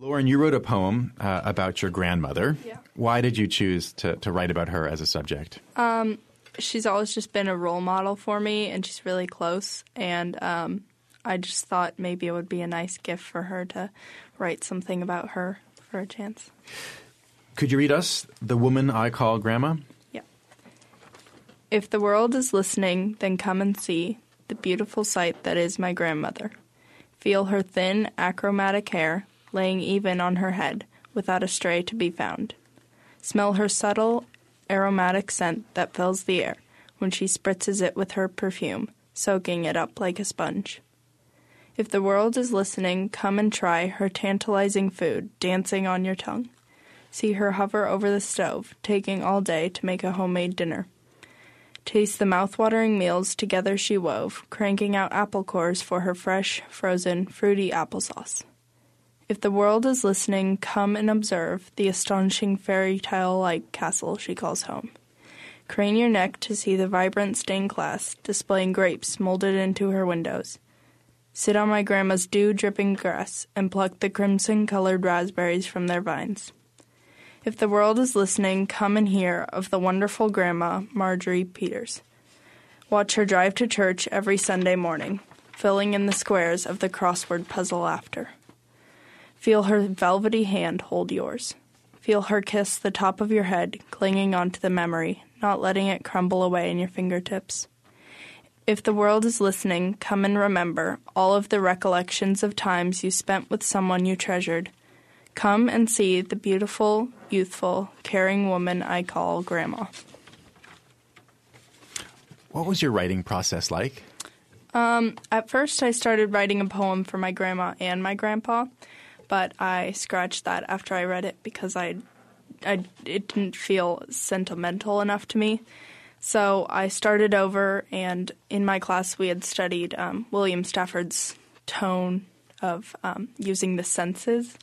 Lauren, you wrote a poem uh, about your grandmother. Yeah. Why did you choose to, to write about her as a subject? Um, she's always just been a role model for me, and she's really close. And um, I just thought maybe it would be a nice gift for her to write something about her for a chance. Could you read us The Woman I Call Grandma? Yeah. If the world is listening, then come and see the beautiful sight that is my grandmother. Feel her thin, achromatic hair laying even on her head, without a stray to be found. Smell her subtle, aromatic scent that fills the air when she spritzes it with her perfume, soaking it up like a sponge. If the world is listening, come and try her tantalizing food dancing on your tongue. See her hover over the stove, taking all day to make a homemade dinner. Taste the mouth-watering meals together she wove, cranking out apple cores for her fresh, frozen, fruity applesauce. If the world is listening, come and observe the astonishing fairy tale like castle she calls home. Crane your neck to see the vibrant stained glass displaying grapes molded into her windows. Sit on my grandma's dew dripping grass and pluck the crimson colored raspberries from their vines. If the world is listening, come and hear of the wonderful grandma, Marjorie Peters. Watch her drive to church every Sunday morning, filling in the squares of the crossword puzzle after. Feel her velvety hand hold yours. Feel her kiss the top of your head, clinging onto the memory, not letting it crumble away in your fingertips. If the world is listening, come and remember all of the recollections of times you spent with someone you treasured. Come and see the beautiful, youthful, caring woman I call Grandma. What was your writing process like? Um, at first, I started writing a poem for my grandma and my grandpa, but I scratched that after I read it because I, I it didn't feel sentimental enough to me. So I started over, and in my class we had studied um, William Stafford's tone of um, using the senses,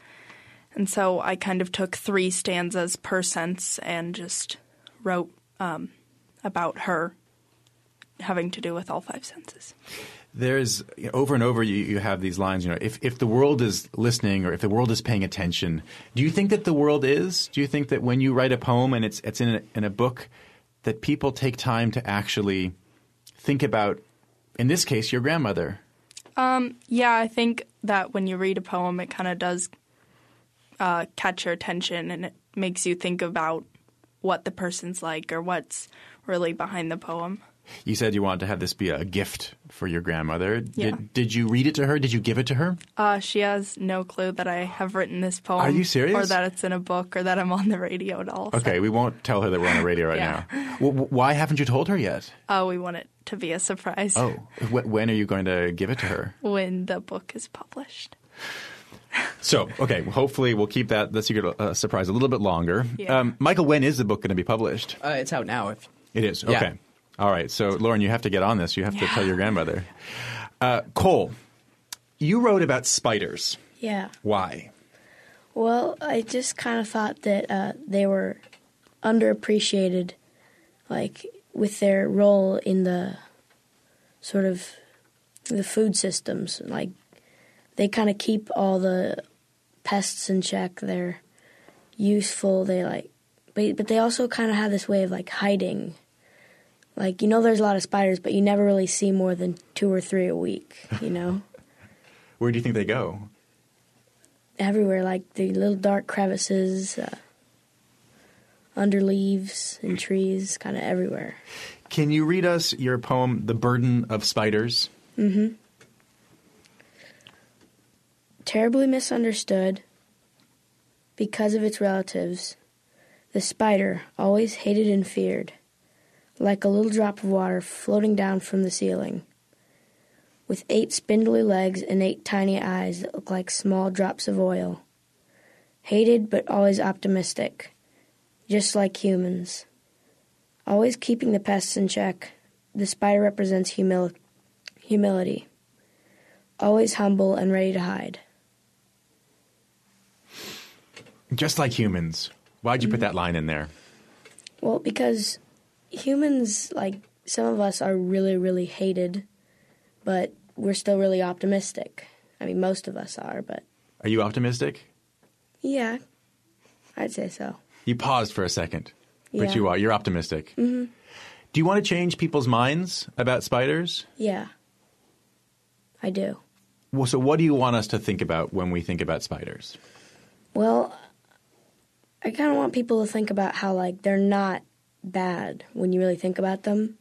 and so I kind of took three stanzas per sense and just wrote um, about her having to do with all five senses. There's you know, over and over you, you have these lines. You know, if if the world is listening or if the world is paying attention, do you think that the world is? Do you think that when you write a poem and it's it's in a, in a book, that people take time to actually think about, in this case, your grandmother? Um, yeah, I think that when you read a poem, it kind of does uh, catch your attention and it makes you think about what the person's like or what's really behind the poem. You said you wanted to have this be a gift for your grandmother. Yeah. Did, did you read it to her? Did you give it to her? Uh, she has no clue that I have written this poem. Are you serious? Or that it's in a book or that I'm on the radio at all. so- Okay, we won't tell her that we're on the radio right Yeah. now. W- w- why haven't you told her yet? Oh, we want it to be a surprise Oh, wh- when are you going to give it to her? when the book is published. So, okay, hopefully we'll keep that the secret uh, surprise a little bit longer. Yeah. Um, Michael, when is the book going to be published? Uh, it's out now. If It is. Yeah. Okay. All right. So, Lauren, you have to get on this. You have to tell your grandmother. Uh, Cole, you wrote about spiders. Yeah. Why? Well, I just kind of thought that uh, they were underappreciated, like with their role in the sort of the food systems. Like they kind of keep all the pests in check. They're useful. They like, but but they also kind of have this way of like hiding. Like you know, there's a lot of spiders, but you never really see more than two or three a week. You know. Where do you think they go? everywhere, like the little dark crevices, uh, under leaves and trees, kind of everywhere. Can you read us your poem, The Burden of Spiders? Mm-hmm. Terribly misunderstood because of its relatives, the spider, always hated and feared, like a little drop of water floating down from the ceiling. With eight spindly legs and eight tiny eyes that look like small drops of oil. Hated but always optimistic, just like humans. Always keeping the pests in check, the spider represents humil- humility. Always humble and ready to hide. Just like humans. Why'd you put that line in there? Well, because humans, like some of us, are really, really hated, but we're still really optimistic. I mean, most of us are, but Are you optimistic? Yeah, I'd say so. You paused for a second, but you are. You're optimistic. Mm-hmm. Do you want to change people's minds about spiders? Yeah, I do. Well, so what do you want us to think about when we think about spiders? Well, I kind of want people to think about how, like, they're not bad when you really think about them.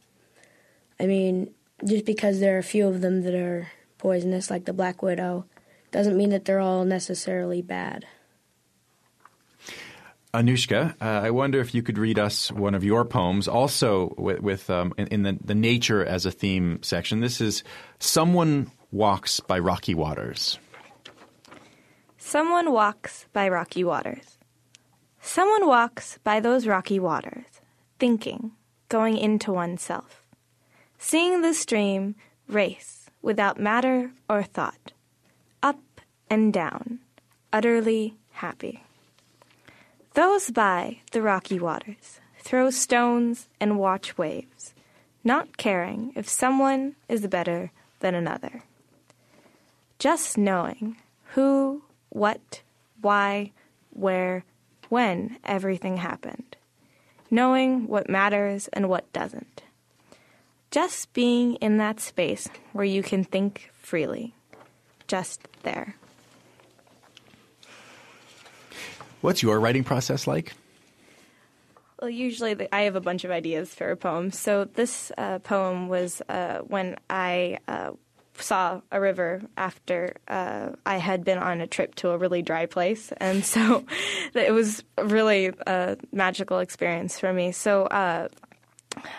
I mean, just because there are a few of them that are poisonous, like the Black Widow, doesn't mean that they're all necessarily bad. Anushka, uh, I wonder if you could read us one of your poems, also with, with um, in, in the, the nature as a theme section. This is "Someone Walks by Rocky Waters." Someone walks by rocky waters. Someone walks by those rocky waters, thinking, going into oneself, seeing the stream race without matter or thought, up and down, utterly happy. Those by the rocky waters throw stones and watch waves, not caring if someone is better than another. Just knowing who, what, why, where, when everything happened. Knowing what matters and what doesn't. Just being in that space where you can think freely. Just there. What's your writing process like? Well, usually the, I have a bunch of ideas for a poem. So this uh, poem was uh, when I uh, saw a river after uh, I had been on a trip to a really dry place, and so it was really a magical experience for me. So uh,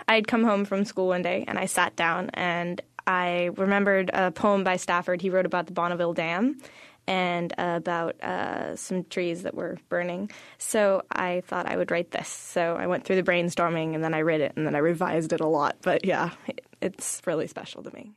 I'd come home from school one day, and I sat down and I remembered a poem by Stafford. He wrote about the Bonneville Dam and about uh, some trees that were burning. So I thought I would write this. So I went through the brainstorming and then I read it and then I revised it a lot. But yeah, it, it's really special to me.